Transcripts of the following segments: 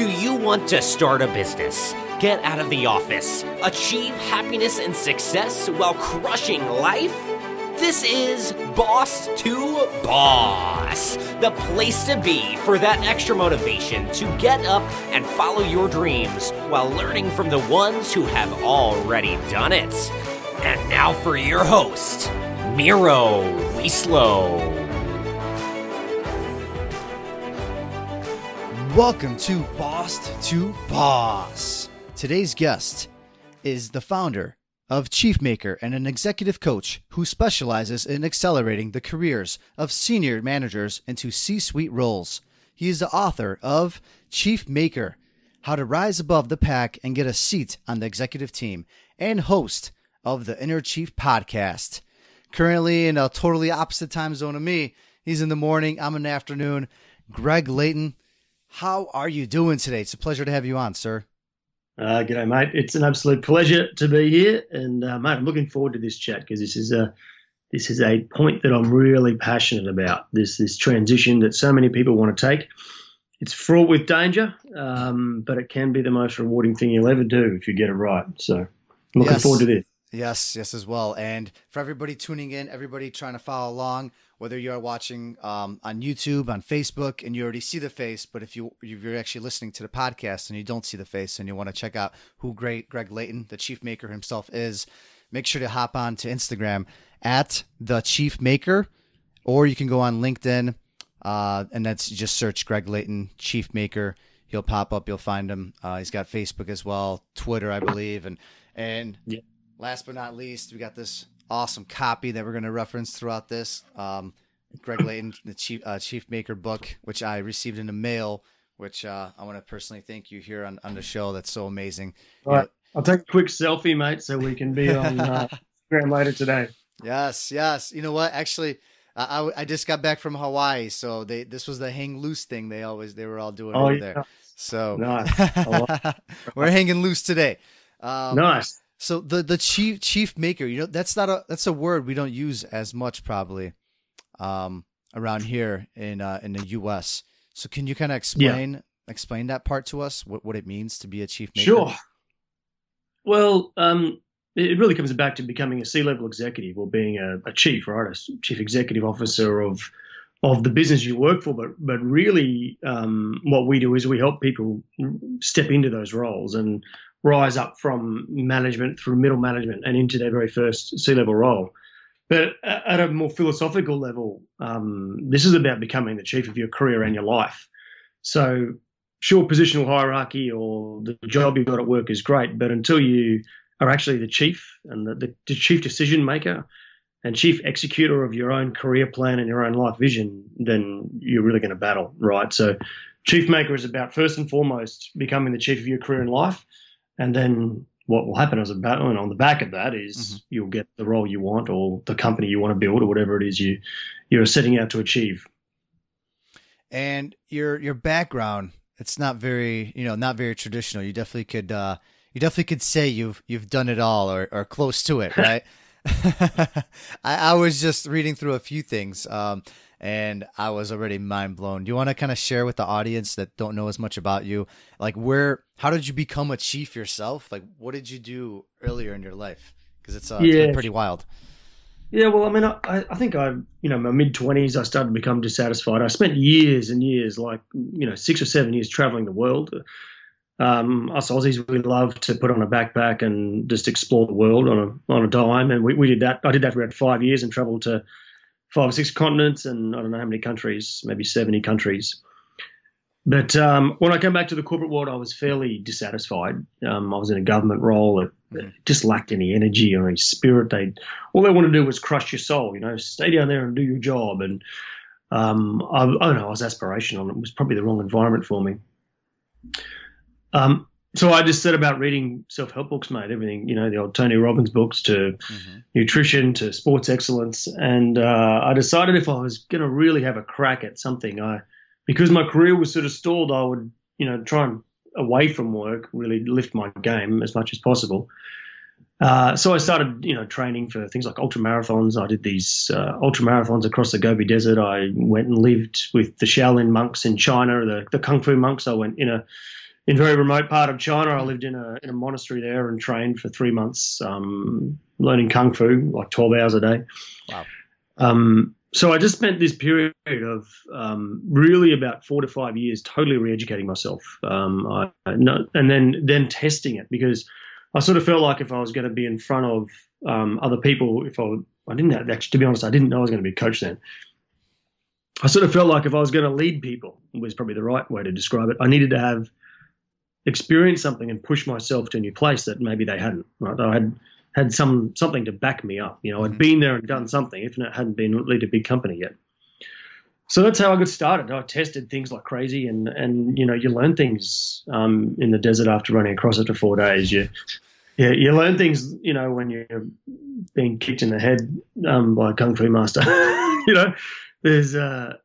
Do you want to start a business, get out of the office, achieve happiness and success while crushing life? This is Boss to Boss, the place to be for that extra motivation to get up and follow your dreams while learning from the ones who have already done it. And now for your host, Miro Wieslow. Welcome to Boss to Boss. Today's guest is the founder of Chiefmaker and an executive coach who specializes in accelerating the careers of senior managers into C suite roles. He is the author of Chiefmaker How to Rise Above the Pack and Get a Seat on the Executive Team, and host of the Inner Chief podcast. Currently in a totally opposite time zone of me, he's in the morning, I'm in the afternoon. Greg Layton, how are you doing today? It's a pleasure to have you on, sir. Uh, g'day, mate. It's an absolute pleasure to be here, and uh, mate, I'm looking forward to this chat because this is a this is a point that I'm really passionate about. This this transition that so many people want to take. It's fraught with danger, um, but it can be the most rewarding thing you'll ever do if you get it right. So, I'm looking Yes. forward to this. Yes, yes, as well. And for everybody tuning in, everybody trying to follow along, whether you are watching um, on YouTube, on Facebook, and you already see the face, but if you you're actually listening to the podcast and you don't see the face and you want to check out who great Greg Layton, the Chief Maker himself, is, make sure to hop on to Instagram at the Chief Maker, or you can go on LinkedIn, uh, and that's just search Greg Layton, Chief Maker. He'll pop up. You'll find him. Uh, he's got Facebook as well, Twitter, I believe, and and Yeah. last but not least, we got this awesome copy that we're going to reference throughout this. Um, Greg Layton, the Chief uh, Chief Maker book, which I received in the mail. Which uh, I want to personally thank you here on, on the show. That's so amazing. All right. I'll take a quick selfie, mate, so we can be on uh, Instagram later today. Yes, yes. You know what? Actually, I, I, I just got back from Hawaii, so they this was the hang loose thing. They always they were all doing Oh, over yeah. there. So Nice. We're hanging loose today. Um, nice. So the the chief chief maker, you know, that's not a that's a word we don't use as much probably um, around here in uh, in the U.S. So can you kind of explain explain that part to us? What what it means to be a chief maker? Sure. Well, um, it really comes back to becoming a C-level executive or being a, a chief, right? A chief executive officer of of the business you work for. But but really, um, what we do is we help people step into those roles and rise up from management through middle management and into their very first C-level role. But at a more philosophical level, um, this is about becoming the chief of your career and your life. So sure, positional hierarchy or the job you've got at work is great, but until you are actually the chief and the, the, the chief decision maker and chief executor of your own career plan and your own life vision, then you're really going to battle, right? So, chief maker is about first and foremost becoming the chief of your career and life, and then what will happen as a battle and on the back of that is Mhm. you'll get the role you want or the company you want to build or whatever it is you you're setting out to achieve. And your your background, it's not very you know not very traditional. You definitely could uh, you definitely could say you've you've done it all or or close to it, right? I, I was just reading through a few things, um, and I was already mind blown. Do you want to kind of share with the audience that don't know as much about you, like where, how did you become a chief yourself? Like, what did you do earlier in your life? Because it's, uh, it's been pretty wild. Yeah, well, I mean, I, I think I, you know, my mid twenties, I started to become dissatisfied. I spent years and years, like, you know, six or seven years traveling the world. Um, us Aussies, we love to put on a backpack and just explore the world on a on a dime, and we, we did that. I did that for about five years and traveled to five or six continents and I don't know how many countries, maybe seventy countries. But um, when I came back to the corporate world, I was fairly dissatisfied. Um, I was in a government role that that just lacked any energy or any spirit. They all they want to do was crush your soul. You know, stay down there and do your job. And um, I, I don't know, I was aspirational. It was probably the wrong environment for me. Um, so I just set about reading self-help books, mate. Everything, you know, the old Tony Robbins books to Mhm. nutrition to sports excellence, and uh, I decided if I was going to really have a crack at something, I because my career was sort of stalled, I would, you know, try and away from work, really lift my game as much as possible. Uh, so I started, you know, training for things like ultra marathons. I did these uh, ultra marathons across the Gobi Desert. I went and lived with the Shaolin monks in China, the, the Kung Fu monks. I went in a in very remote part of China. I lived in a in a monastery there and trained for three months, um, learning kung fu like twelve hours a day. Wow. Um, so I just spent this period of um, really about four to five years totally re-educating myself, um, I, and then then testing it because I sort of felt like if I was going to be in front of um, other people, if I I didn't have, actually, to be honest, I didn't know I was going to be a coach then. I sort of felt like if I was going to lead people, was probably the right way to describe it. I needed to have experienced something and push myself to a new place that maybe they hadn't. Right? I had had some something to back me up. You know, I'd mm-hmm. been there and done something, if it hadn't been lead a big company yet. So that's how I got started. I tested things like crazy, and and you know, you learn things um, in the desert after running across it for four days. You yeah, you learn things, you know, when you're being kicked in the head um, by a kung fu master. you know, there's, uh,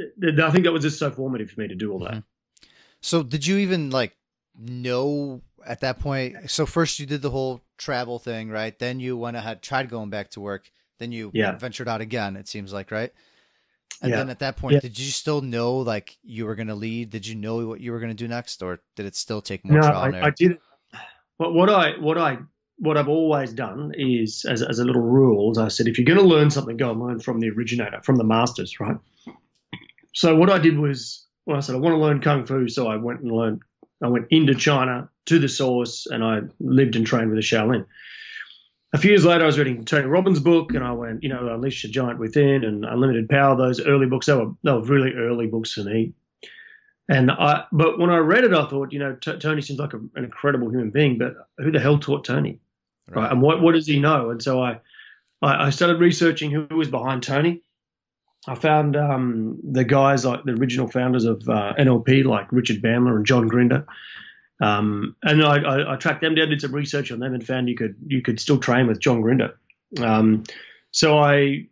I think that was just so formative for me to do all that. Mm-hmm. So, did you even like know at that point? So, first you did the whole travel thing, right? Then you went ahead, tried going back to work. Then you yeah. ventured out again. It seems like, right? And yeah. then at that point, yeah. did you still know like you were going to lead? Did you know what you were going to do next, or did it still take more no, trial? I, I did. What, what I what I what I've always done is, as, as a little rule, as I said, if you're going to learn something, go and learn from the originator, from the masters, right? So what I did was, well, I said I want to learn kung fu, so I went and learned. I went into China to the source, and I lived and trained with the Shaolin. A few years later, I was reading Tony Robbins' book, and I went, you know, Unleash the Giant Within and Unlimited Power. Those early books, they were they were really early books for me. And I, but when I read it, I thought, you know, T- Tony seems like a, an incredible human being, but who the hell taught Tony? Right. right. And what, what does he know? And so I, I, I started researching who was behind Tony. I found um, the guys like the original founders of uh, NLP, like Richard Bandler and John Grinder. Um, and I, I, I, tracked them down, did some research on them, and found you could you could still train with John Grinder. Um, so I,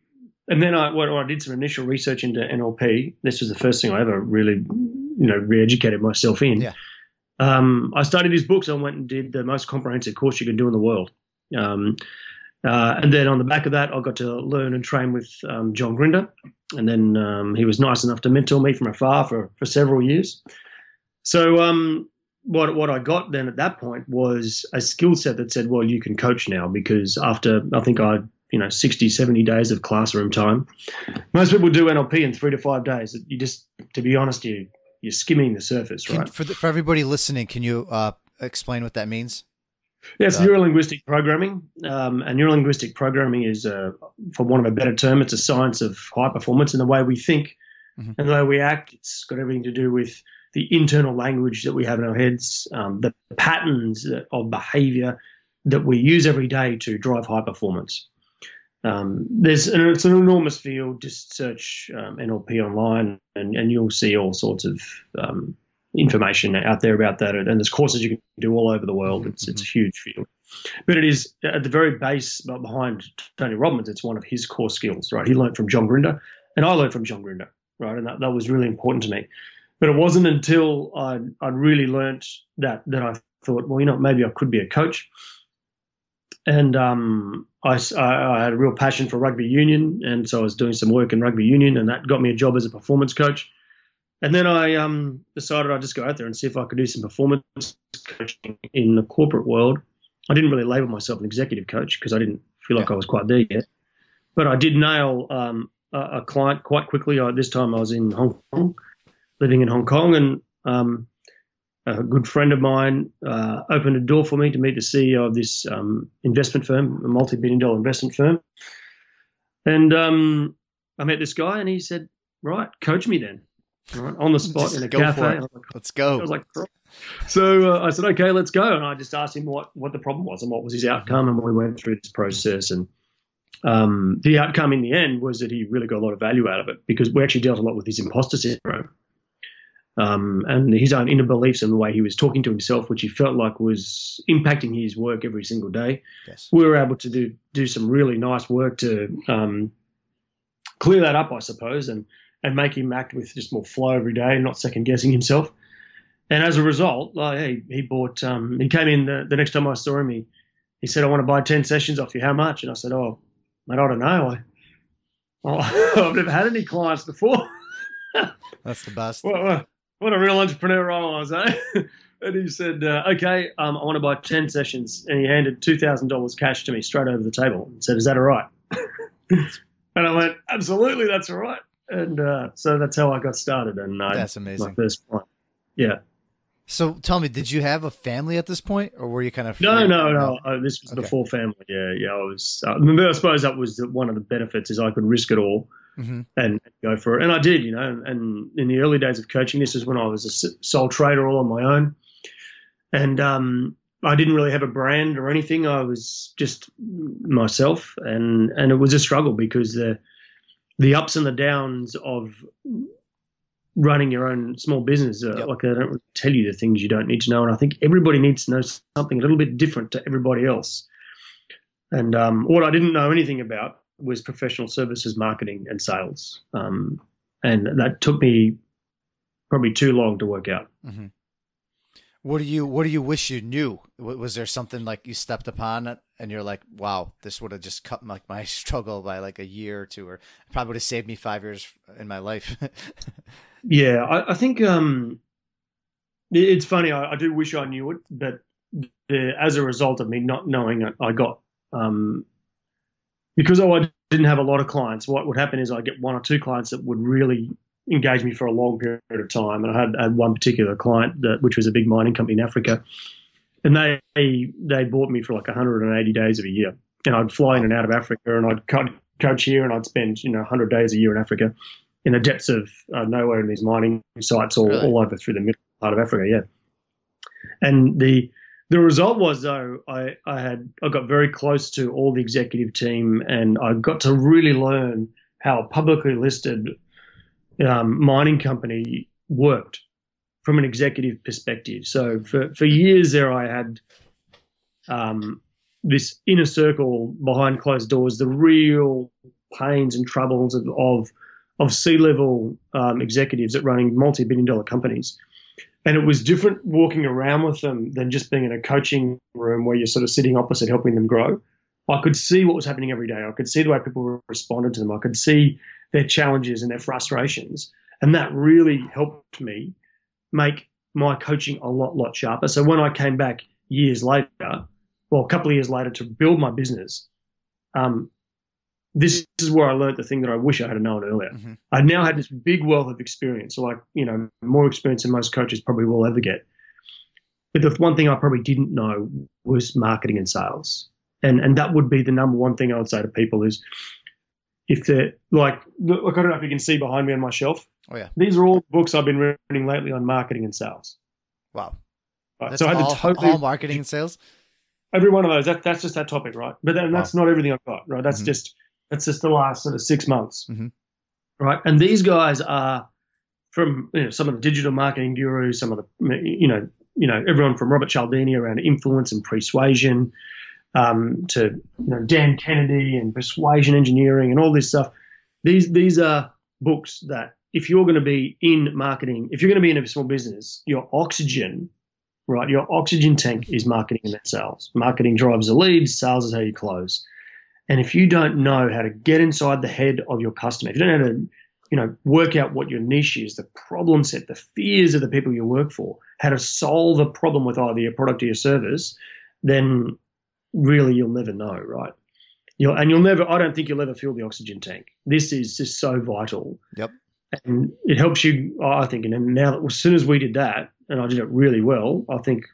and then I, well, I did some initial research into NLP. This was the first thing I ever really, you know, re-educated myself in. Yeah. Um, I studied his books and went and did the most comprehensive course you can do in the world. Um, uh, and then on the back of that, I got to learn and train with um, John Grinder. And then um, he was nice enough to mentor me from afar for, for several years. So um, what what I got then at that point was a skill set that said, well, you can coach now because after I think I you know 60 70 days of classroom time most people do nlp in three to five days. You just to be honest you you're skimming the surface right? can, for, the, for everybody listening can you uh, explain what that means Yes, yeah, neurolinguistic programming. Um, and neurolinguistic programming is, uh, for want of a better term, it's a science of high performance and the way we think mm-hmm. and the way we act. It's got everything to do with the internal language that we have in our heads, um, the patterns of behavior that we use every day to drive high performance. Um, there's an, it's an enormous field. Just search um, NLP online, and, and you'll see all sorts of um, information out there about that. And there's courses you can do all over the world. Mm-hmm. It's, it's a huge field. But it is at the very base behind Tony Robbins, it's one of his core skills, right? He learned from John Grinder, and I learned from John Grinder, right? And that, that was really important to me. But it wasn't until I I really learned that that I thought, well, you know, maybe I could be a coach. And um, I, I had a real passion for rugby union, and so I was doing some work in rugby union, and that got me a job as a performance coach. And then I um, decided I'd just go out there and see if I could do some performance coaching in the corporate world. I didn't really label myself an executive coach because I didn't feel like yeah. I was quite there yet. But I did nail um, a, a, client quite quickly. I, this time I was in Hong Kong, living in Hong Kong, and um, a good friend of mine uh, opened a door for me to meet the CEO of this um, investment firm, a multi-billion dollar investment firm. And um, I met this guy, and he said, "Right, coach me then." Right, on the spot just in a go cafe. Like, let's go. I was like, so uh, I said, okay, let's go. And I just asked him what, what the problem was and what was his outcome. And we went through this process. And um, the outcome in the end was that he really got a lot of value out of it because we actually dealt a lot with his imposter syndrome. Um, and his own inner beliefs and the way he was talking to himself, which he felt like was impacting his work every single day. Yes. We were able to do do some really nice work to um, clear that up, I suppose, and and make him act with just more flow every day, and not second guessing himself. And as a result, like, he, he bought, um, he came in the, the, next time I saw him, he, he said, I want to buy 10 sessions off you. How much? And I said, Oh, mate, I don't know. I, well, I've never had any clients before. That's the best. What, what, what, a real entrepreneur I was, eh? and he said, uh, "Okay, um, I want to buy ten sessions." And he handed two thousand dollars cash to me straight over the table and said, "Is that all right?" and I went, "Absolutely, that's all right." And uh, so that's how I got started. And I, That's amazing. My first client. Yeah. So tell me, did you have a family at this point, or were you kind of No, free? no, no. Uh, this was Okay. before family. Yeah, yeah. I was. Uh, I suppose that was the, one of the benefits is I could risk it all hmm and go for it, and I did. You know, and in the early days of coaching, this is when I was a sole trader all on my own, and um, I didn't really have a brand or anything. I was just myself, and and it was a struggle because the the ups and the downs of running your own small business, uh, Yep. like they don't tell you the things you don't need to know. And I think everybody needs to know something a little bit different to everybody else. And um, what I didn't know anything about was professional services marketing and sales. Um, and that took me probably too long to work out. hmm What do you What do you wish you knew? Was there something like you stepped upon and you're like, "Wow, this would have just cut like my struggle by like a year or two, or probably would have saved me five years in my life." Yeah, I, I think um, it's funny. I, I do wish I knew it, but the, as a result of me not knowing it, I got um, because I didn't have a lot of clients. What would happen is I get one or two clients that would really engage me for a long period of time, and I had, had one particular client that which was a big mining company in Africa, and they they bought me for like 180 days of a year, and I'd fly in and out of Africa, and I'd coach here, and I'd spend you know 100 days a year in Africa in the depths of uh, nowhere in these mining sites all, Really? all over through the middle part of Africa. Yeah, and the the result was though I I had I got very close to all the executive team, and I got to really learn how a publicly listed um, mining company worked from an executive perspective. So for for years there, I had um, this inner circle behind closed doors, the real pains and troubles of of, of C-level um, executives at running multi-billion-dollar companies. And it was different walking around with them than just being in a coaching room where you're sort of sitting opposite, helping them grow. I could see what was happening every day. I could see the way people responded to them. I could see their challenges and their frustrations, and that really helped me make my coaching a lot, lot sharper. So when I came back years later, well, a couple of years later to build my business, um, this is where I learned the thing that I wish I had known earlier. Mhm. I now had this big wealth of experience, like, you know, more experience than most coaches probably will ever get. But the one thing I probably didn't know was marketing and sales. And, and that would be the number one thing I would say to people is if they're like, look, I don't know if you can see behind me on my shelf. oh yeah, These are all books I've been reading lately on marketing and sales. wow. Right? That's so I had all, to totally all marketing and sales. every one of those. That, that's just that topic, right? But then that's not everything I've got, right? That's Mhm. just that's just the last sort of six months, Mhm. right? And these guys are from you know some of the digital marketing gurus, some of the you know you know everyone from Robert Cialdini around influence and persuasion, um, to you know Dan Kennedy and persuasion engineering and all this stuff. These these are books that if you're going to be in marketing, if you're going to be in a small business, your oxygen right? Your oxygen tank is marketing and sales. Marketing drives the leads, sales is how you close. And if you don't know how to get inside the head of your customer, if you don't know how to, you know, work out what your niche is, the problem set, the fears of the people you work for, how to solve a problem with either your product or your service, then really you'll never know, right? You'll, and you'll never, I don't think you'll ever fill the oxygen tank. This is just so vital. Yep. And it helps you, I think. And now, that, as soon as we did that, and I did it really well, I think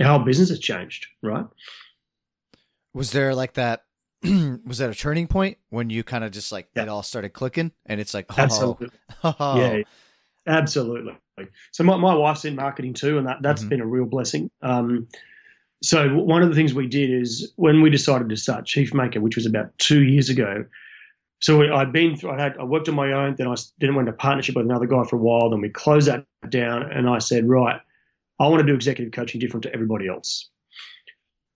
our business has changed, right? Was there like that? was that a turning point when you kind of just like Yeah. it all started clicking and it's like, oh, Absolutely. oh, Yeah, absolutely. So my, my wife's in marketing too, and that that's Mhm. been a real blessing. Um, so one of the things we did is when we decided to start Chief Maker, which was about two years ago. So I'd been through, I had, I worked on my own, then I then went into partnership with another guy for a while, then we closed that down, and I said, right, I want to do executive coaching different to everybody else.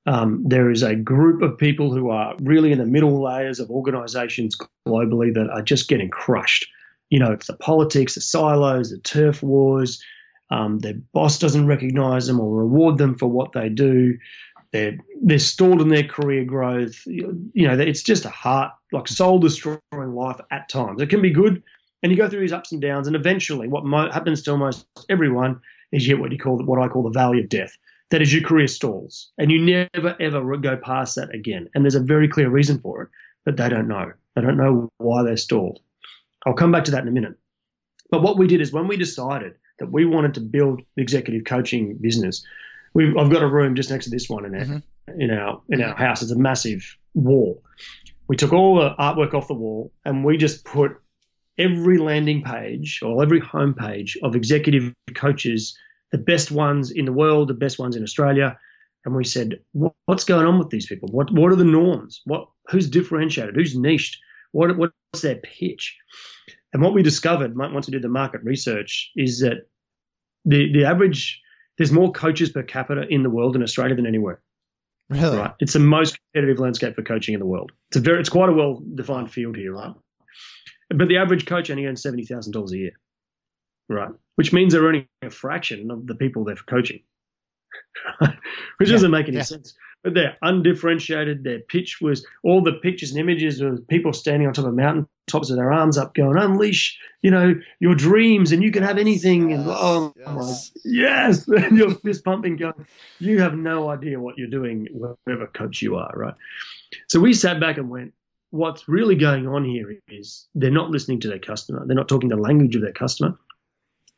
Um, there is a group of people who are really in the middle layers of organizations globally that are just getting crushed you know, it's the politics, the silos, the turf wars. Um, their boss doesn't recognize them or reward them for what they do. They're they're stalled in their career growth. You know, it's just a heart like soul destroying life at times. It can be good, and you go through these ups and downs, and eventually, what mo- happens to almost everyone is you hit what you call what I call the valley of death. That is your career stalls, and you never ever go past that again. And there's a very clear reason for it, but they don't know. They don't know why they're stalled. I'll come back to that in a minute. But what we did is when we decided that we wanted to build the executive coaching business, We've, I've got a room just next to this one in our, mm-hmm. in our in our house. It's a massive wall. We took all the artwork off the wall and we just put every landing page or every homepage of executive coaches, the best ones in the world, the best ones in Australia, and we said, what's going on with these people? What what are the norms? What who's differentiated? Who's niched? What what's their pitch? And what we discovered once we did the market research is that the the average there's more coaches per capita in the world in Australia than anywhere. Really? Right. It's the most competitive landscape for coaching in the world. It's a very it's quite a well defined field here, right? But the average coach only earns seventy thousand dollars a year. Right. Which means they're earning a fraction of the people they're coaching. Which yeah, doesn't make any yeah. sense but they're undifferentiated. Their pitch was all the pictures and images of people standing on top of mountain tops with their arms up, going, "Unleash, you know, your dreams, and you can have anything." Yes, and oh, yes, yes. and you're fist pumping, going, "You have no idea what you're doing, whatever coach you are, right?" So we sat back and went, "What's really going on here is they're not listening to their customer. They're not talking the language of their customer.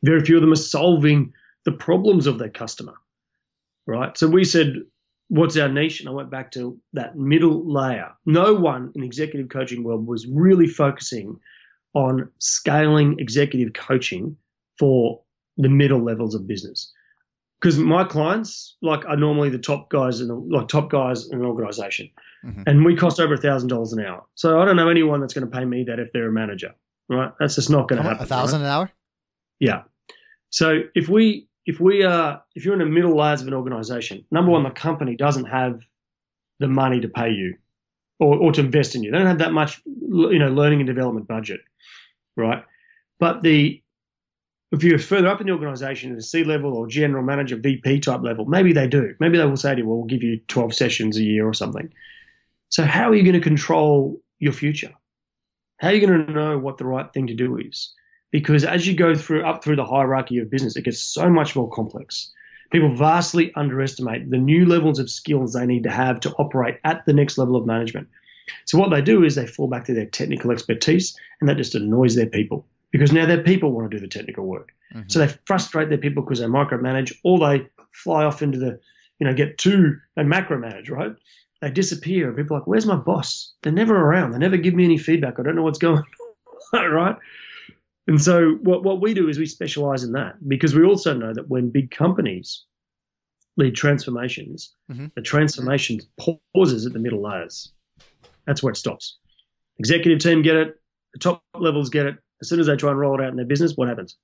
Very few of them are solving the problems of their customer." Right. So we said, what's our niche? And I went back to that middle layer. No one in executive coaching world was really focusing on scaling executive coaching for the middle levels of business. Because my clients, like, are normally the top guys in the, like top guys in an organization, mm-hmm. and we cost over a thousand dollars an hour. So I don't know anyone that's going to pay me that if they're a manager, right? That's just not going to happen. A thousand right? an hour? Yeah. So if we if we are if you're in the middle layers of an organization, number one, the company doesn't have the money to pay you or, or to invest in you. They don't have that much you know learning and development budget, right? But the if you're further up in the organization at a C level or general manager, VP type level, maybe they do. Maybe they will say to you, well, we'll give you 12 sessions a year or something. So how are you going to control your future? How are you going to know what the right thing to do is? Because as you go through up through the hierarchy of business, it gets so much more complex. People vastly underestimate the new levels of skills they need to have to operate at the next level of management. So what they do is they fall back to their technical expertise, and that just annoys their people because now their people want to do the technical work. Mm-hmm. So they frustrate their people because they micromanage, or they fly off into the, you know, get too and macromanage, right? They disappear. and People are like, "Where's my boss?" They're never around. They never give me any feedback. I don't know what's going on, right? And so what, what we do is we specialize in that because we also know that when big companies lead transformations, mm-hmm. the transformation pauses at the middle layers. That's where it stops. Executive team get it, the top levels get it. As soon as they try and roll it out in their business, what happens?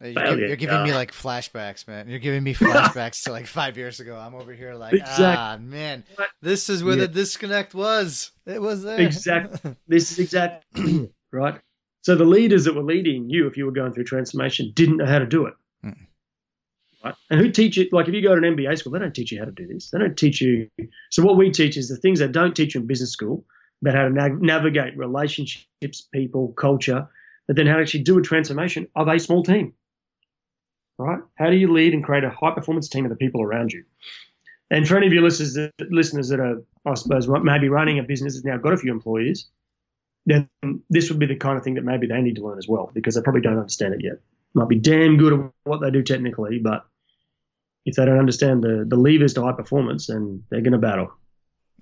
You're, you're, giving me like flashbacks, man. You're giving me flashbacks to like five years ago. I'm over here like, exactly. ah, man, this is where yeah. the disconnect was. It was there. Exactly. this is exactly right. So the leaders that were leading you, if you were going through transformation, didn't know how to do it. Mm. Right? And who teach it? Like if you go to an MBA school, they don't teach you how to do this. They don't teach you. So what we teach is the things they don't teach you in business school about how to na- navigate relationships, people, culture, but then how to actually do a transformation of a small team. Right? How do you lead and create a high performance team of the people around you? And for any of your listeners, listeners that are, I suppose, maybe running a business that's now got a few employees, then this would be the kind of thing that maybe they need to learn as well because they probably don't understand it yet. Might be damn good at what they do technically, but if they don't understand the, the levers to high performance, then they're going to battle.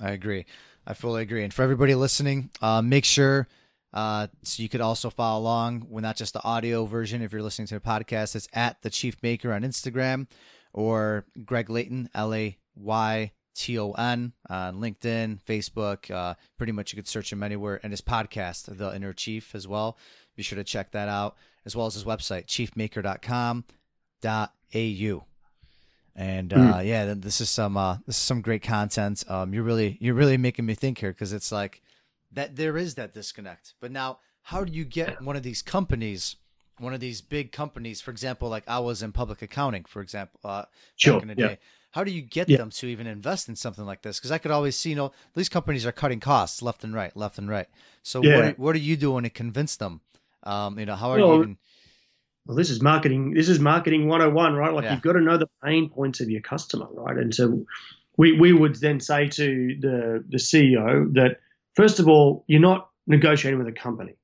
I agree. I fully agree. And for everybody listening, uh, make sure uh, so you could also follow along with not just the audio version if you're listening to the podcast. It's at the Chief Maker on Instagram or Greg Layton, L A Y T O N on LinkedIn, Facebook. Uh, pretty much you could search him anywhere. And his podcast, The Inner Chief, as well. Be sure to check that out, as well as his website, chiefmaker.com.au. And uh, mm. yeah, this is some uh, this is some great content. Um, you're really you're really making me think here because it's like that there is that disconnect. But now, how do you get one of these companies? one of these big companies, for example, like I was in public accounting, for example, uh, sure. back in the yeah. day. How do you get yeah. them to even invest in something like this? Because I could always see, you know, these companies are cutting costs left and right, left and right. So yeah. what, are, what are you doing to convince them? Um, you know, how are well, you even? well, this is marketing. This is marketing 101, right? Like Yeah. you've got to know the pain points of your customer, right? And so we, we would then say to the, the CEO that, first of all, you're not negotiating with a company,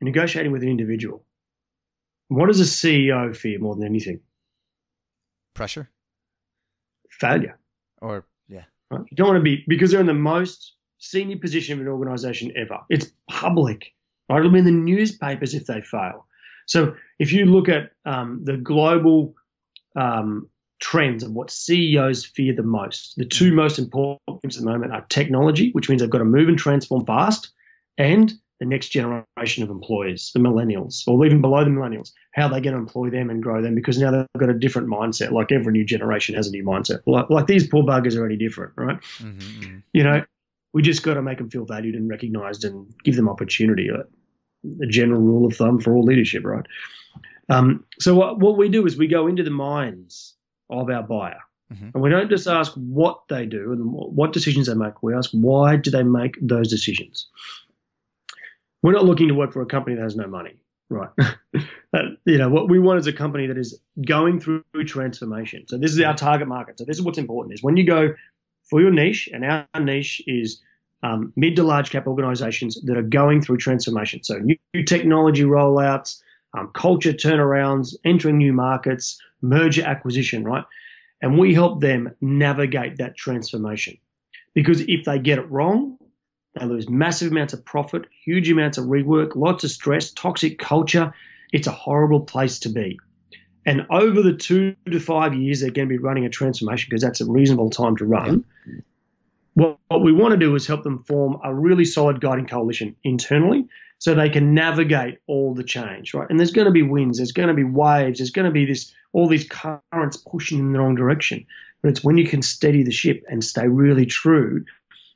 you're negotiating with an individual. What does a CEO fear more than anything? Pressure Failure. or yeah. Right? You don't want to be because they're in the most senior position of an organization ever. It's public, right? It'll be in the newspapers if they fail. So if you look at um, the global um, trends of what CEOs fear the most, the two most important things at the moment are technology, which means they've got to move and transform fast, and the next generation of employees, the millennials, or even below the millennials, how they're going to employ them and grow them because now they've got a different mindset. Like every new generation has a new mindset. Like, like these poor buggers are any different, right? Mm-hmm, You know, we just got to make them feel valued and recognized and give them opportunity. A, a general rule of thumb for all leadership, right? Um, so what, what we do is we go into the minds of our buyer. Mhm. And we don't just ask what they do and what decisions they make. We ask why do they make those decisions. We're not looking to work for a company that has no money, right? That- you know what we want is a company that is going through transformation. So this is our target market. So this is what's important: is when you go for your niche, and our niche is um, mid to large cap organizations that are going through transformation. So new, new technology rollouts, um, culture turnarounds, entering new markets, merger acquisition, right? And we help them navigate that transformation. Because if they get it wrong, they lose massive amounts of profit, huge amounts of rework, lots of stress, toxic culture. It's a horrible place to be. And over the two to five years, they're going to be running a transformation because that's a reasonable time to run. What, what we want to do is help them form a really solid guiding coalition internally so they can navigate all the change, right? And there's going to be winds, there's going to be waves, there's going to be this all these currents pushing in the wrong direction. But it's when you can steady the ship and stay really true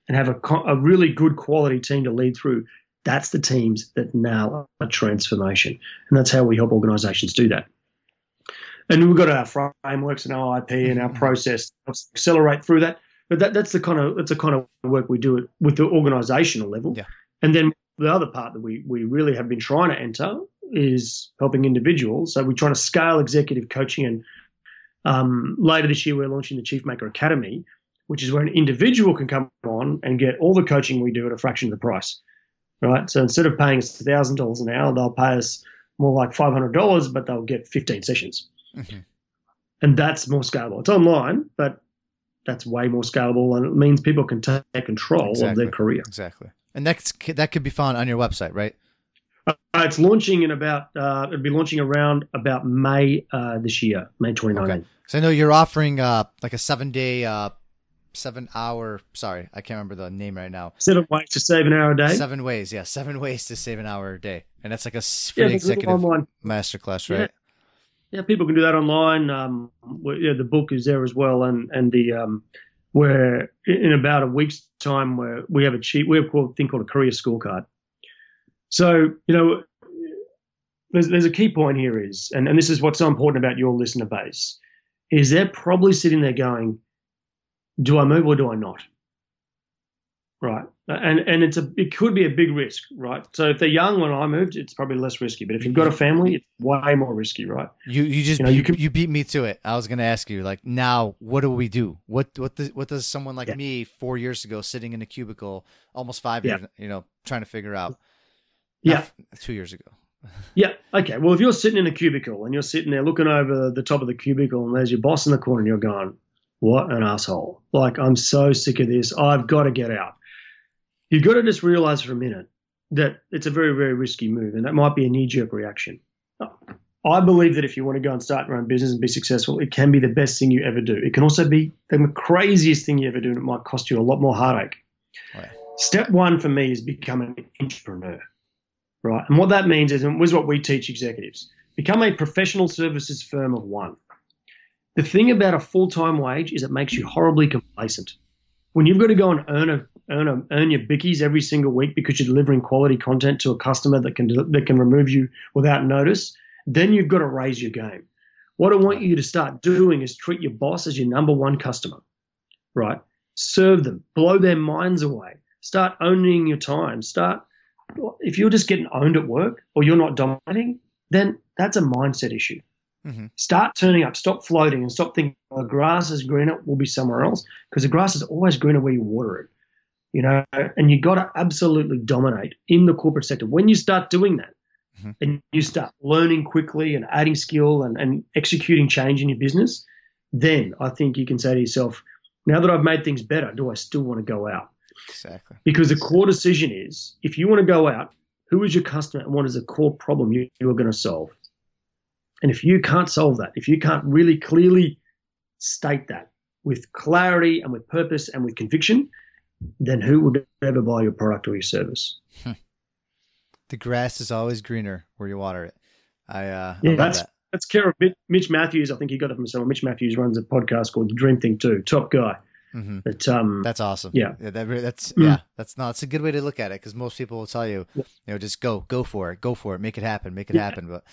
and have a, a really good quality team to lead through. That's the teams that now are transformation. And that's how we help organizations do that. And we've got our frameworks and our IP and our process to accelerate through that. But that, that's the kind of that's the kind of work we do with the organizational level. Yeah. And then the other part that we, we really have been trying to enter is helping individuals. So we're trying to scale executive coaching and um, later this year we're launching the Chief Maker Academy, which is where an individual can come on and get all the coaching we do at a fraction of the price. Right. So instead of paying us thousand dollars an hour, they'll pay us more like five hundred dollars, but they'll get fifteen sessions. Mhm. And that's more scalable. It's online, but that's way more scalable and it means people can take control of their career. Exactly. And that's that could be found on your website, right? Uh, it's launching in about uh, it'll be launching around about May uh, this year, May 2019. Okay. So I know you're offering uh like a seven day, uh seven hour. Sorry, I can't remember the name right now. Seven ways to save an hour a day. Seven ways, yeah, seven ways to save an hour a day, and that's like a yeah, free there's a little executive online. masterclass, Yeah. right? Yeah, people can do that online. Um, yeah, the book is there as well, and and the um, where in about a week's time, where we have a cheat, we have a thing called a career scorecard. So you know, there's there's a key point here is, and and this is what's so important about your listener base, is they're probably sitting there going, do I move or do I not? Right. And and it's a it could be a big risk, right? So if they're young when I moved, it's probably less risky. But if you've got a mm-hmm. family, it's way more risky, right? You you just You know, you, you beat me to it. I was gonna ask you like now what do we do? What what does what does someone like Yeah. me four years ago sitting in a cubicle almost five Yeah. years you know trying to figure out? Yeah. Not f- two years ago. Yeah. Okay. Well, if you're sitting in a cubicle and you're sitting there looking over the top of the cubicle and there's your boss in the corner and you're going, what an asshole. Like, I'm so sick of this. I've got to get out. You've got to just realize for a minute that it's a very, very risky move and that might be a knee jerk reaction. I believe that if you want to go and start your own business and be successful, it can be the best thing you ever do. It can also be the craziest thing you ever do and it might cost you a lot more heartache. Oh, right. Step one for me is become an entrepreneur right? And what that means is, and this is what we teach executives become a professional services firm of one. The thing about a full time wage is it makes you horribly complacent. When you've got to go and earn a earn a, earn your bickies every single week because you're delivering quality content to a customer that can that can remove you without notice, then you've got to raise your game. What I want you to start doing is treat your boss as your number one customer, right? Serve them, blow their minds away. Start owning your time. Start if you're just getting owned at work or you're not dominating, then that's a mindset issue. Mhm. Start turning up, stop floating, and stop thinking "Oh, the grass is greener, will be somewhere else because the grass is always greener where you water it. You know, and you got to absolutely dominate in the corporate sector. When you start doing that, Mhm. and you start learning quickly and adding skill and, and executing change in your business, then I think you can say to yourself, now that I've made things better, do I still want to go out? Exactly. Because the core decision is if you want to go out, who is your customer and what is the core problem you, you are going to solve? And if you can't solve that, if you can't really clearly state that with clarity and with purpose and with conviction, then who would ever buy your product or your service? The grass is always greener where you water it. I uh, I Yeah, love that's that. that's care of Mitch- Matthews. I think he got it from someone. Mitch Matthews runs a podcast called The Dream Think Do. Top guy. hmm But um, That's awesome. Yeah. that, that's Mm. yeah. That's not. It's a good way to look at it because most people will tell you, Yeah. you know, just go, go for it, go for it, make it happen, make it Yeah. happen. But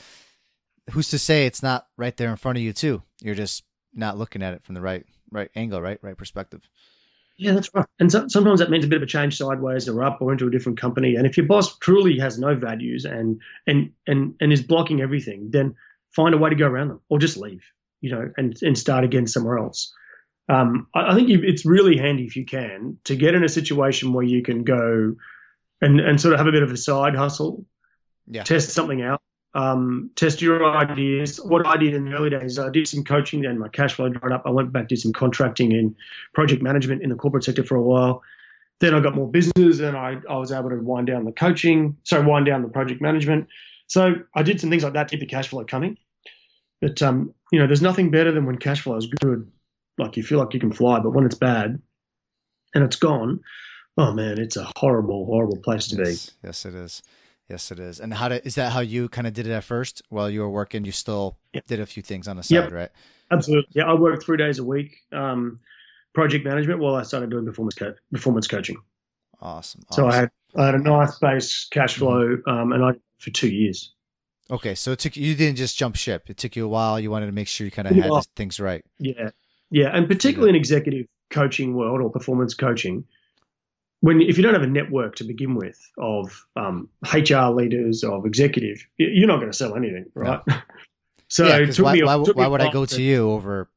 who's to say it's not right there in front of you too? You're just not looking at it from the right, right angle, right, right perspective. Yeah, that's right. And so, sometimes that means a bit of a change sideways or up or into a different company. And if your boss truly has no values and and and and is blocking everything, then find a way to go around them or just leave, you know, and and start again somewhere else. Um, I, I think you, it's really handy if you can to get in a situation where you can go and and sort of have a bit of a side hustle, Yeah. test something out, um, test your ideas. What I did in the early days, I did some coaching, then my cash flow dried up. I went back, did some contracting and project management in the corporate sector for a while. Then I got more business and I, I was able to wind down the coaching, sorry, wind down the project management. So I did some things like that to keep the cash flow coming. But, um, you know, there's nothing better than when cash flow is good, like you feel like you can fly, but when it's bad and it's gone, oh man, it's a horrible, horrible place to be. Yes, yes, it is. Yes, it is. And how to, is that how you kind of did it at first? While you were working, you still Yep. did a few things on the side, Yep. right? Absolutely. Yeah, I worked three days a week, um, project management, while I started doing performance co- performance coaching. Awesome. So I had I had a nice base cash flow, um, and I for two years. Okay, so it took you didn't just jump ship. It took you a while. You wanted to make sure you kind of had things right. Yeah, yeah, and particularly in executive coaching world or performance coaching, when if you don't have a network to begin with of um, HR leaders of executive, you're not going to sell anything, right? so yeah, it 'cause took why, me a- why, why a would I go to you over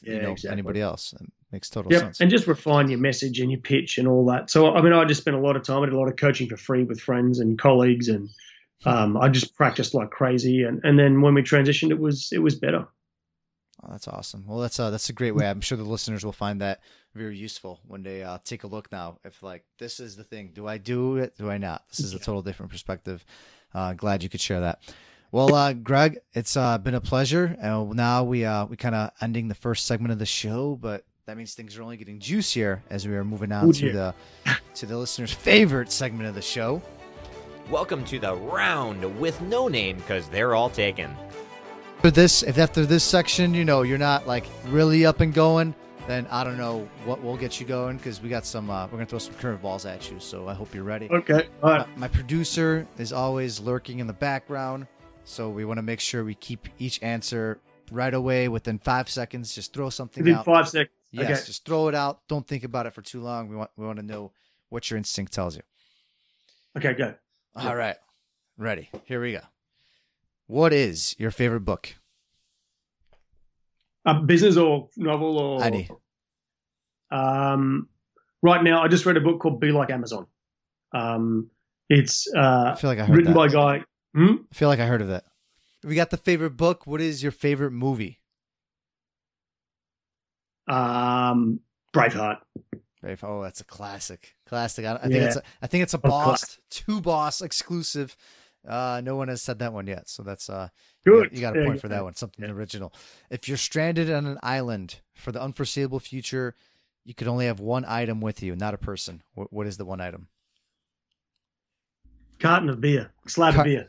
Yeah, you know exactly. anybody else? It makes total Yep, sense. and just refine your message and your pitch and all that. So, I mean, I just spent a lot of time. I did a lot of coaching for free with friends and colleagues, and um, I just practiced like crazy. And, and then when we transitioned, it was it was better. Oh, that's awesome. Well, that's uh, that's a great way. I'm sure the listeners will find that very useful when they uh, take a look now. If like this is the thing, do I do it? Do I not? This is a total different perspective. Uh, glad you could share that. Well, uh, Greg, it's uh, been a pleasure. And now we uh, we kind of ending the first segment of the show, but that means things are only getting juicier as we are moving on Oh, to dear. the to the listeners' favorite segment of the show. Welcome to the round with no name because they're all taken. For this, if after this section, you know, you're not like really up and going, then I don't know what will get you going because we got some. Uh, we're gonna throw some curveballs at you, so I hope you're ready. Okay, all right. My, my producer is always lurking in the background, so we want to make sure we keep each answer right away within five seconds. Just throw something Within out. five seconds. Yes, Okay. just throw it out. Don't think about it for too long. We want we want to know what your instinct tells you. Okay, go. Yeah. All right, ready? Here we go. What is your favorite book? Uh, business or novel or Any. Um, right now, I just read a book called Be Like Amazon. Um, it's uh, I feel like I heard written that. by a guy. Hmm? I feel like I heard of that. We got the favorite book. What is your favorite movie? Um, Braveheart. Brave. Oh, that's a classic. Classic. I, I think it's. A, I think it's a boss, to boss exclusive. Uh, no one has said that one yet, so that's uh. Good. You got a Yeah, point for that one. Something Yeah. original. If you're stranded on an island for the unforeseeable future, you could only have one item with you, not a person. What, what is the one item? Carton of beer, slab Car- of beer,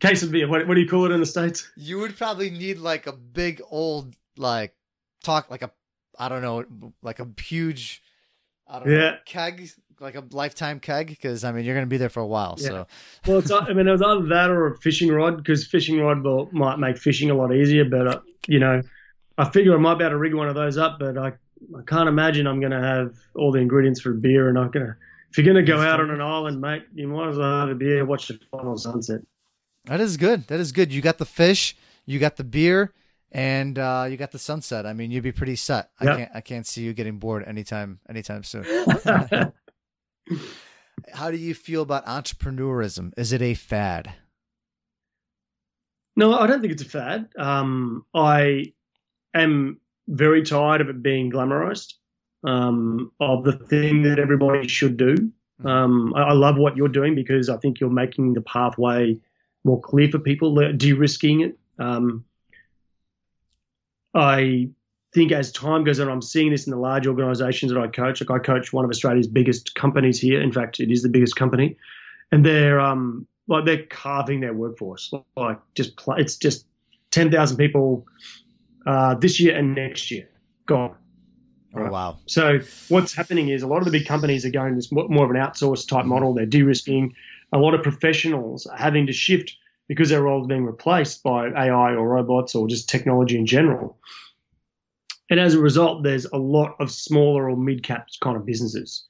case of beer. What, what do you call it in the states? You would probably need like a big old like talk like a I don't know like a huge I don't know Yeah. keg like a lifetime keg because I mean you're gonna be there for a while Yeah. so Well, it's, I mean, it was either that or a fishing rod because fishing rod will, might make fishing a lot easier. But uh, you know, I figure I might be able to rig one of those up. But I, I can't imagine I'm going to have all the ingredients for beer. And I'm gonna, if you're going to go out on an island, mate, you might as well have a beer, watch the final sunset. That is good. That is good. You got the fish, you got the beer, and uh, you got the sunset. I mean, you'd be pretty set. I can't. I can't see you getting bored anytime. Anytime soon. How do you feel about entrepreneurism? Is it a fad? No, I don't think it's a fad. Um, I am very tired of it being glamorized, um, of the thing that everybody should do. Um, I, I love what you're doing because I think you're making the pathway more clear for people, le- de-risking it. Um, I think as time goes on, I'm seeing this in the large organisations that I coach. Like I coach one of Australia's biggest companies here. In fact, it is the biggest company, and they're um, like they're carving their workforce. Like just pl- it's just ten thousand people uh, this year and next year gone. Oh wow. So what's happening is a lot of the big companies are going this more of an outsourced type model. They're de-risking. A lot of professionals are having to shift because their roles are being replaced by AI or robots or just technology in general. And as a result, there's a lot of smaller or mid-cap kind of businesses.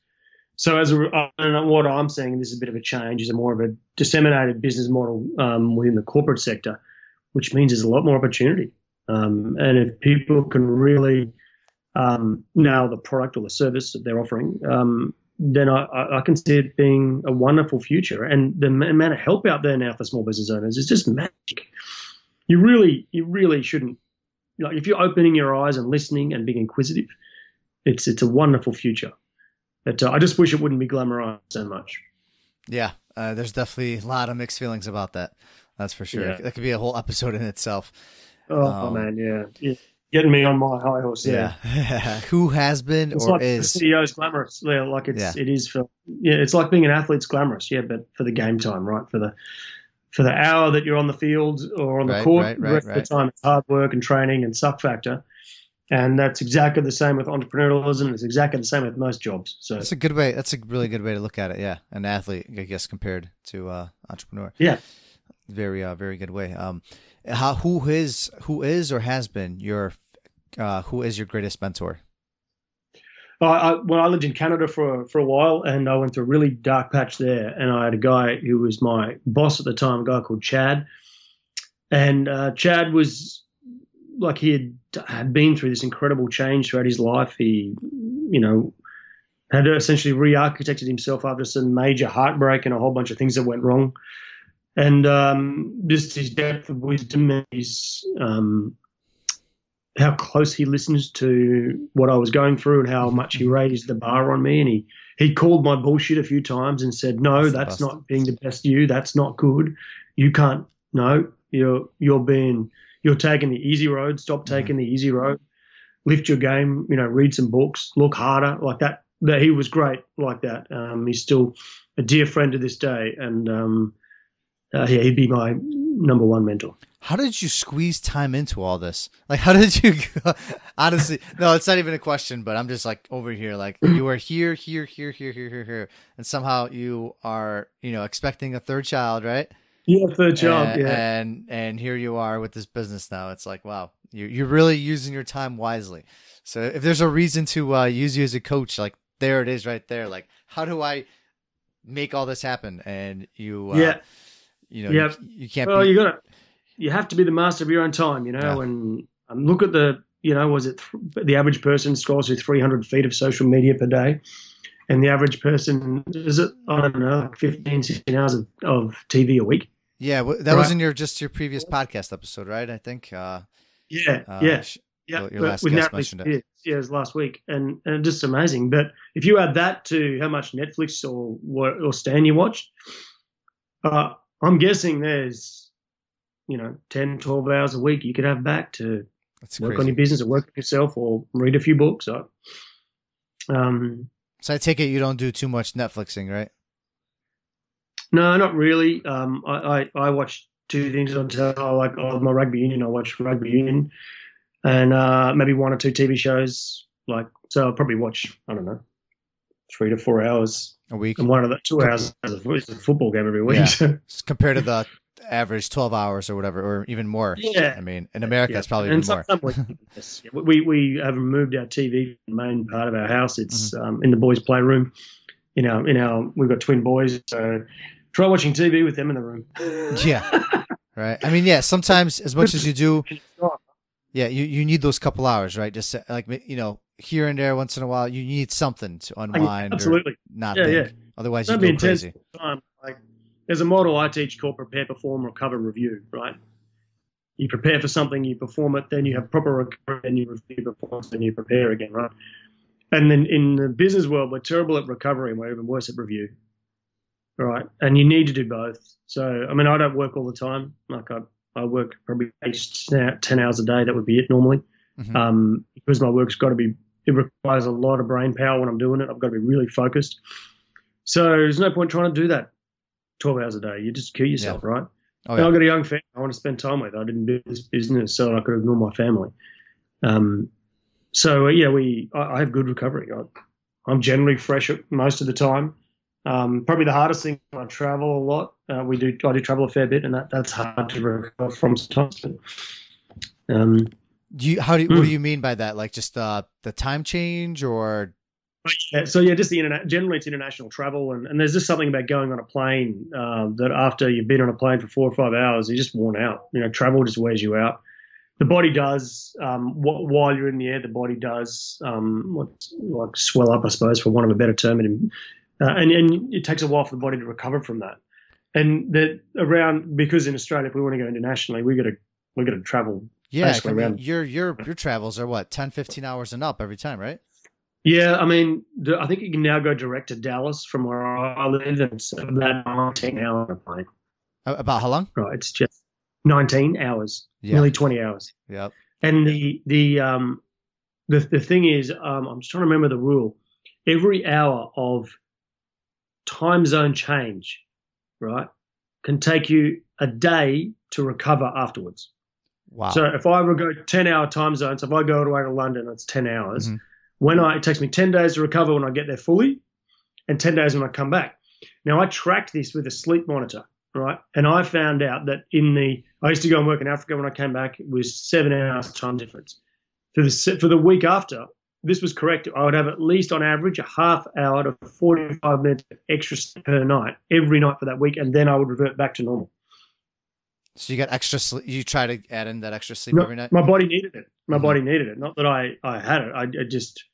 So as a, and what I'm seeing, this is a bit of a change, is a more of a disseminated business model um, within the corporate sector, which means there's a lot more opportunity. Um, and if people can really um, nail the product or the service that they're offering, um, then I I can see it being a wonderful future. And the amount of help out there now for small business owners is just magic. You really, you really shouldn't. Like if you're opening your eyes and listening and being inquisitive, it's it's a wonderful future. But uh, I just wish it wouldn't be glamorized so much. Yeah, uh, there's definitely a lot of mixed feelings about that. That's for sure. Yeah. That could be a whole episode in itself. Oh, Um, man, yeah. yeah, getting me on my high horse. Yeah. Who has been It's or like is? the CEO's glamorous. Yeah, like it's Yeah. it is for yeah, it's like being an athlete's glamorous, yeah, but for the game time, right? For the for the hour that you're on the field or on the Right, court, right, the rest right. of the time it's hard work and training and suck factor. And that's exactly the same with entrepreneurialism. It's exactly the same with most jobs. So That's a good way. That's a really good way to look at it. Yeah, an athlete, I guess, compared to uh, entrepreneur. yeah, Very, uh, very good way. Um, how who is who is or has been your uh, who is your greatest mentor? I, I, when I lived in Canada for for a while, and I went through a really dark patch there, and I had a guy who was my boss at the time, a guy called Chad, and uh, Chad was like he had, had been through this incredible change throughout his life. He, you know, had essentially re-architected himself after some major heartbreak and a whole bunch of things that went wrong, and um, just his depth of wisdom his um, how close he listens to what I was going through and how much he raised the bar on me. And he, he called my bullshit a few times and said, no, That's that's not being the best you. That's not good. You can't, no, you're, you're being, you're taking the easy road. Stop taking the easy road. Lift your game, you know, read some books, look harder like that. That he was great like that. Um, he's still a dear friend to this day. And, um, uh, yeah, he'd be my number one mentor. How did you squeeze time into all this? Like, how did you? Honestly, no, it's not even a question. But I'm just like over here, like you are here, here, here, here, here, here, here, and somehow you are, you know, expecting a third child, right? Yeah, third child. and, yeah. and and here you are with this business now. It's like, wow, you you're really using your time wisely. So if there's a reason to uh, use you as a coach, like there it is, right there. Like, how do I make all this happen? And you, uh, Yeah. You know, Yep. you, you can't. Well, be, you got to, you have to be the master of your own time, you know. Yeah. And um, look at the, you know, was it th- the average person scrolls through 300 feet of social media per day, and the average person is it I don't know, like 15, 16 hours of, of TV a week. yeah, w- that was in your just your previous podcast episode, right? I think. Uh, Yeah, uh, yeah, yeah. your last with guest Netflix, mentioned it. yeah, yeah, it was last week, and and just amazing. But if you add that to how much Netflix or or Stan you watched, uh, I'm guessing there's, you know, 10, 12 hours a week you could have back to That's work crazy. on your business or work yourself or read a few books. So, um, so I take it you don't do too much Netflixing, right? no, not really. Um, I, I, I watch two things on television. I like oh, my rugby union. I watch rugby union and uh, maybe one or two TV shows. Like, so I'll probably watch, I don't know, three to four hours. A week. And one of the two hours is a, football game every week. Yeah. compared to the average 12 hours or whatever or even more Yeah. i mean in america Yeah. it's probably and even more we, yes. we we have removed our TV from the main part of our house. It's Mm-hmm. um, in the boys' playroom. You know, in our we've got twin boys, so try watching TV with them in the room. Yeah. Right. I mean, yeah. Sometimes, as much as you do, yeah, you, you need those couple hours, right? Just like you know, here and there, once in a while, you need something to unwind. Absolutely. not Yeah, think. yeah. Otherwise, you be go crazy. time. Like there's a model I teach called prepare, perform, recover, review. Right? You prepare for something, you perform it, then you have proper recovery, then you review performance, then you prepare again. Right? And then in the business world, we're terrible at recovery and we're even worse at review. Right? And you need to do both. So I mean, I don't work all the time. Like I, I work probably eight to ten hours a day. That would be it normally. Mhm. Um, because my work's got to be, it requires a lot of brain power when I'm doing it. I've got to be really focused. So there's no point trying to do that 12 hours a day. You just kill yourself, right? Oh, yeah. I've got a young family I want to spend time with. I didn't do this business so I could ignore my family. Um, so uh, yeah, we I, I have good recovery. I, I'm generally fresh most of the time. Um, probably the hardest thing. I travel a lot. Uh, we do. I do travel a fair bit, and that, that's hard to recover from sometimes. But, um, Do you how do you, what do Mm. you mean by that? Like just uh, the time change or Yeah, so yeah, just the internet. Generally, it's international travel, and, and there's just something about going on a plane uh, that after you've been on a plane for four or five hours, you're just worn out. You know, travel just wears you out. The body does um, wh- while you're in the air. The body does um, what's like swell up, I suppose, for want of a better term, and uh, and, and it takes a while for the body to recover from that. And that around because in Australia, if we want to go internationally, we got to we got to travel yeah? 'cause Basically I mean, your your your travels are what 10, 15 hours and up every time, right? Yeah, I mean, I think you can now go direct to Dallas from where I live, and it's about 19 hours on a plane. About how long? Right, it's just 19 hours, Yeah. nearly 20 hours. Yep. And the the um the the thing is, um, I'm just trying to remember the rule. Every hour of time zone change, right, can take you a day to recover afterwards. Wow. So if I would go 10 hour time zones, if I go all the way to London, it's 10 hours. Mhm. When I, it takes me 10 days to recover when I get there fully and 10 days when I come back. Now I tracked this with a sleep monitor, right? And I found out that in the, I used to go and work in Africa when I came back, it was seven hours time difference. For the, for the week after, this was correct. I would have at least on average a half hour to 45 minutes extra per night every night for that week. And then I would revert back to normal. So you got extra sleep. You try to add in that extra sleep No, every night. My body needed it. My Mhm. body needed it. Not that I, I had it. I, I just,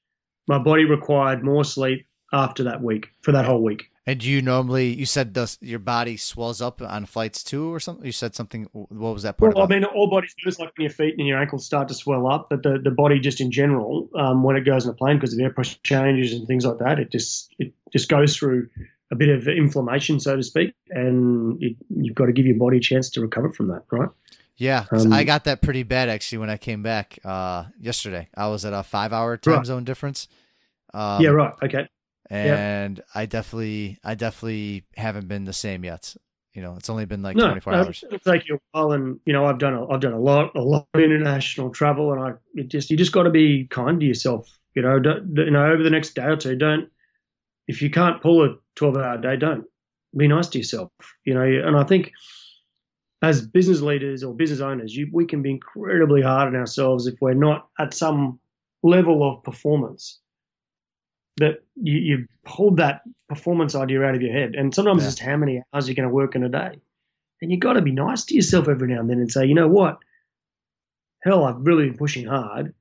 my body required more sleep after that week, for that whole week. And do you normally? You said the, your body swells up on flights too, or something. You said something. What was that part Well, I mean, all bodies do. It's like when your feet and your ankles start to swell up, but the, the body just in general, um, when it goes in a plane because of air pressure changes and things like that, it just it just goes through a bit of inflammation, so to speak, and it, you've got to give your body a chance to recover from that, right? Yeah, Um, I got that pretty bad actually when I came back uh, yesterday. I was at a five-hour time Right. zone difference. Um, yeah, right. Okay. And I definitely, I definitely haven't been the same yet. You know, it's only been like no, 24 no, hours. It'll take you a while, and you know, I've done a, I've done a lot, a lot of international travel, and I it just you just got to be kind to yourself. You know, don't, you know, over the next day or two, don't if you can't pull a twelve-hour day, don't be nice to yourself. You know, and I think as business leaders or business owners, you, we can be incredibly hard on ourselves if we're not at some level of performance. That you, you've pulled that performance idea out of your head, and sometimes Yeah. it's how many hours you're going to work in a day. And you've got to be nice to yourself every now and then and say, you know what? Hell, I've really been pushing hard.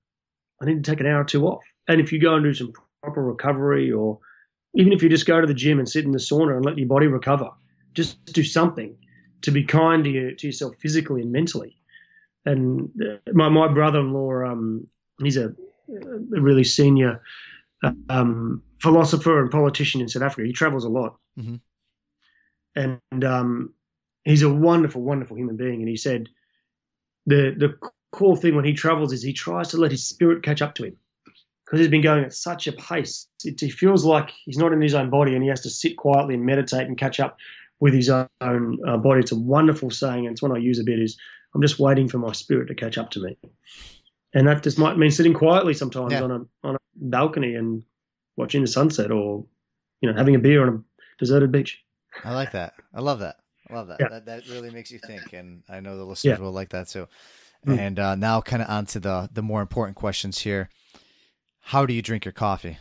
I need to take an hour or two off. And if you go and do some proper recovery, or even if you just go to the gym and sit in the sauna and let your body recover, just do something to be kind to, you, to yourself physically and mentally. And uh, my, my brother-in-law, um, he's a, a really senior um, philosopher and politician in South Africa. He travels a lot, Mhm. and um, he's a wonderful, wonderful human being. And he said the the cool thing when he travels is he tries to let his spirit catch up to him because he's been going at such a pace. It, he feels like he's not in his own body, and he has to sit quietly and meditate and catch up with his own uh, body. It's a wonderful saying, and it's one I use a bit. Is I'm just waiting for my spirit to catch up to me, and that just might mean sitting quietly sometimes Yeah. on a on a balcony and watching the sunset, or you know having a beer on a deserted beach. I like that. I love that. I love that. Yeah. That that really makes you think, and I know the listeners Yeah. will like that too. Mm. And uh, now, kind of on to the the more important questions here. How do you drink your coffee?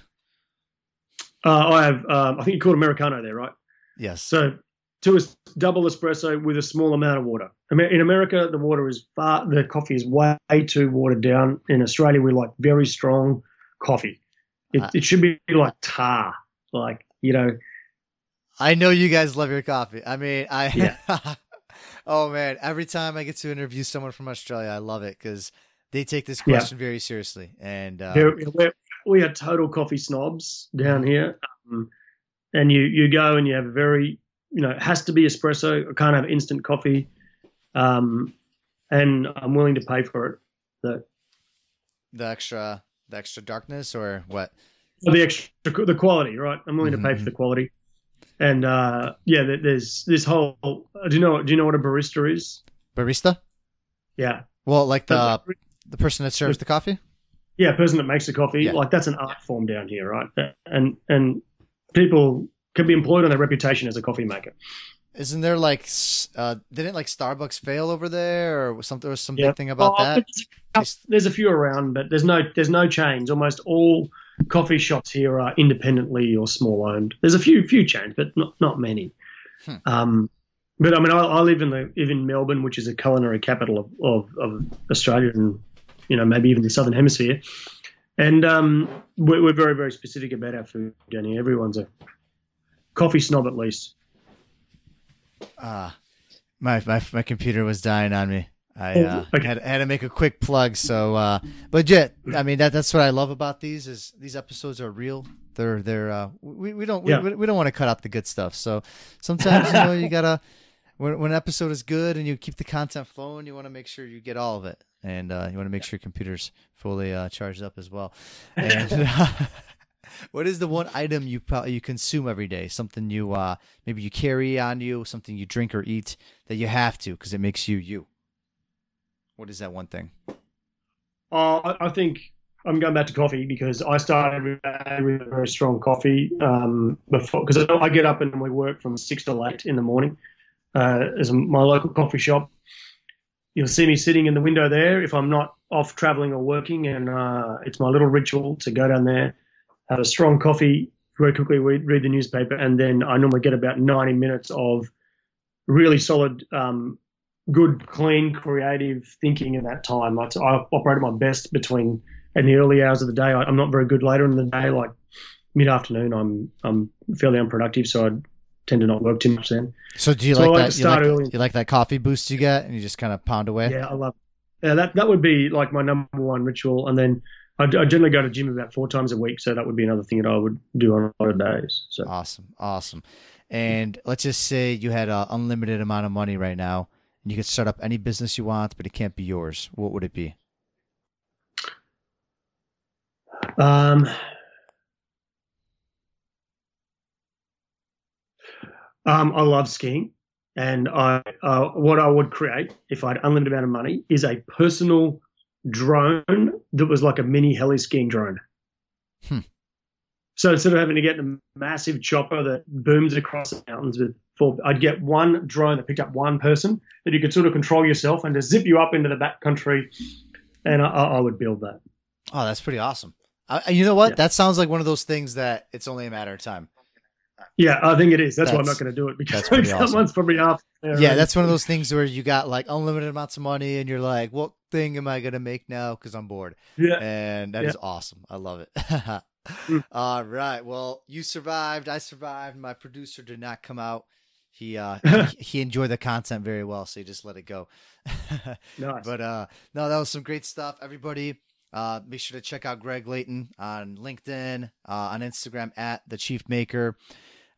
Uh, I have, um, I think you called Americano there, right? Yes. So to a double espresso with a small amount of water. In America, the water is far, the coffee is way too watered down. In Australia, we like very strong coffee. It, uh, it should be like tar, like you know. I know you guys love your coffee. I mean, I. Yeah. oh man, every time I get to interview someone from Australia, I love it because they take this question yeah. very seriously. And uh, we're, we are total coffee snobs down mm-hmm. here. Um, and you you go and you have a very you know, it has to be espresso. I can't have instant coffee. Um, and I'm willing to pay for it. The, the extra, the extra darkness or what? the extra, the quality, right? I'm willing mm-hmm. to pay for mm-hmm. the quality. And, uh, yeah, there's this whole, do you know, do you know what a barista is? Barista? Yeah. Well, like the, the person that serves the coffee? Yeah, person that makes the coffee. Yeah. Like that's an art form down here, right? And, and people can be employed on their reputation as a coffee maker. Isn't there like uh, didn't like Starbucks fail over there or something? There was some yeah. big thing about oh, that. There's, there's a few around, but there's no there's no chains. Almost all coffee shops here are independently or small owned. There's a few few chains, but not not many. Hmm. Um, but I mean, I, I, live in the live in Melbourne, which is a culinary capital of, of, of Australia and you know maybe even the southern hemisphere. And um, we're, we're, very very specific about our food down here. Everyone's a coffee snob at least. Ah, uh, my, my my computer was dying on me. I oh, uh, okay. had had to make a quick plug. So, uh, legit. I mean, that that's what I love about these is these episodes are real. They're they're uh, we we don't we, yeah. we, we don't want to cut out the good stuff. So sometimes you know you gotta when when an episode is good and you keep the content flowing, you want to make sure you get all of it, and uh, you want to make sure your computer's fully uh, charged up as well. And what is the one item you you consume every day? Something you uh, maybe you carry on you, something you drink or eat that you have to because it makes you you. What is that one thing? Uh, I think I'm going back to coffee because I started with a very strong coffee um, before because I get up and we work from six to eight in the morning uh, as my local coffee shop. You'll see me sitting in the window there if I'm not off traveling or working, and uh, it's my little ritual to go down there, have a strong coffee, very quickly read, read the newspaper, and then I normally get about 90 minutes of really solid, um, good, clean, creative thinking in that time. I, I operate at my best between in the early hours of the day. I, am not very good later in the day, like mid afternoon. I'm I'm fairly unproductive, so I tend to not work too much then. So do you so like that? You like, you like, that coffee boost you get, and you just kind of pound away? Yeah, I love. It. Yeah, that that would be like my number one ritual, and then I, I generally go to gym about four times a week, so that would be another thing that I would do on a lot of days. So awesome, awesome. And let's just say you had an unlimited amount of money right now, and you could start up any business you want, but it can't be yours. What would it be? Um, um, I love skiing, and I uh, what I would create if I had unlimited amount of money is a personal drone that was like a mini heli skiing drone. Hmm. So instead of having to get a massive chopper that booms across the mountains with four, I'd get one drone that picked up one person that you could sort of control yourself and to zip you up into the backcountry, and I, I would build that. Oh, that's pretty awesome. I, you know what? Yeah. That sounds like one of those things that it's only a matter of time. Yeah, I think it is. That's, that's why I'm not going to do it because someone's awesome. probably off. There, yeah, right? that's one of those things where you got like unlimited amounts of money and you're like, what thing am I going to make now? Because I'm bored. Yeah. And that yeah. is awesome. I love it. mm. All right. Well, you survived. I survived. My producer did not come out. He uh he, enjoyed the content very well, so he just let it go. nice. But uh no, that was some great stuff. Everybody, uh, be sure to check out Greg Layton on LinkedIn, uh, on Instagram at the Chief Maker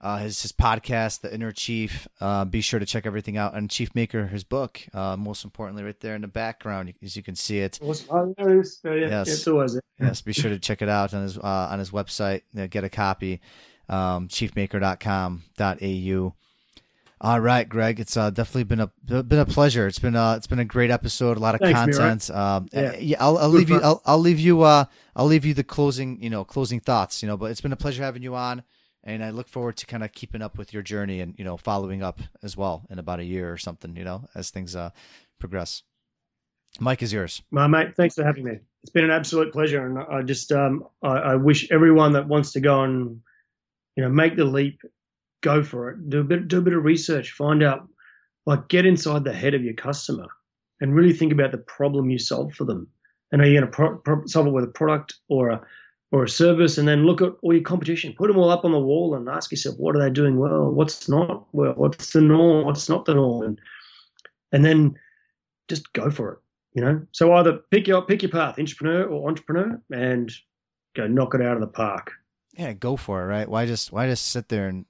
uh, his his podcast, The Inner Chief. Uh, be sure to check everything out. And Chief Maker, his book, uh, most importantly, right there in the background, as you can see it. Oh, yes, yes, yes, be sure to check it out on his uh, on his website. get a copy. Um, chiefmaker.com.au. All right, Greg. It's uh, definitely been a been a pleasure. It's been uh, it's been a great episode. A lot of Thanks, content. Um, yeah. yeah, I'll, I'll leave you. I'll, I'll leave you. Uh, I'll leave you the closing. You know, closing thoughts. You know, but it's been a pleasure having you on and I look forward to kind of keeping up with your journey and you know following up as well in about a year or something. You know, as things uh, progress. Mic is yours. My mate, thanks for having me. It's been an absolute pleasure, and I just um, I, I wish everyone that wants to go and you know make the leap, go for it. Do a bit, do a bit of research. Find out, like, get inside the head of your customer and really think about the problem you solve for them. And are you going to pro- pro- solve it with a product or a or a service? And then look at all your competition. Put them all up on the wall and ask yourself, what are they doing well? What's not well? What's the norm? What's not the norm? And and then just go for it. You know. So either pick your pick your path, entrepreneur or intrapreneur, and go knock it out of the park. Yeah, go for it, right? Why just why just sit there and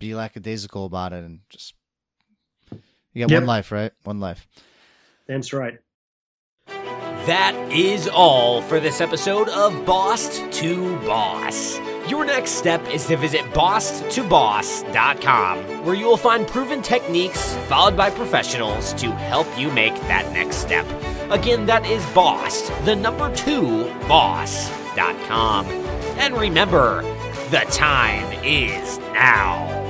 be lackadaisical about it and just you got Yep. one life, right? One life. That's right. That is all for this episode of Boss to Boss. Your next step is to visit bosstoboss.com, where you will find proven techniques followed by professionals to help you make that next step. Again, that is boss, the number two, boss.com. And remember, the time is now.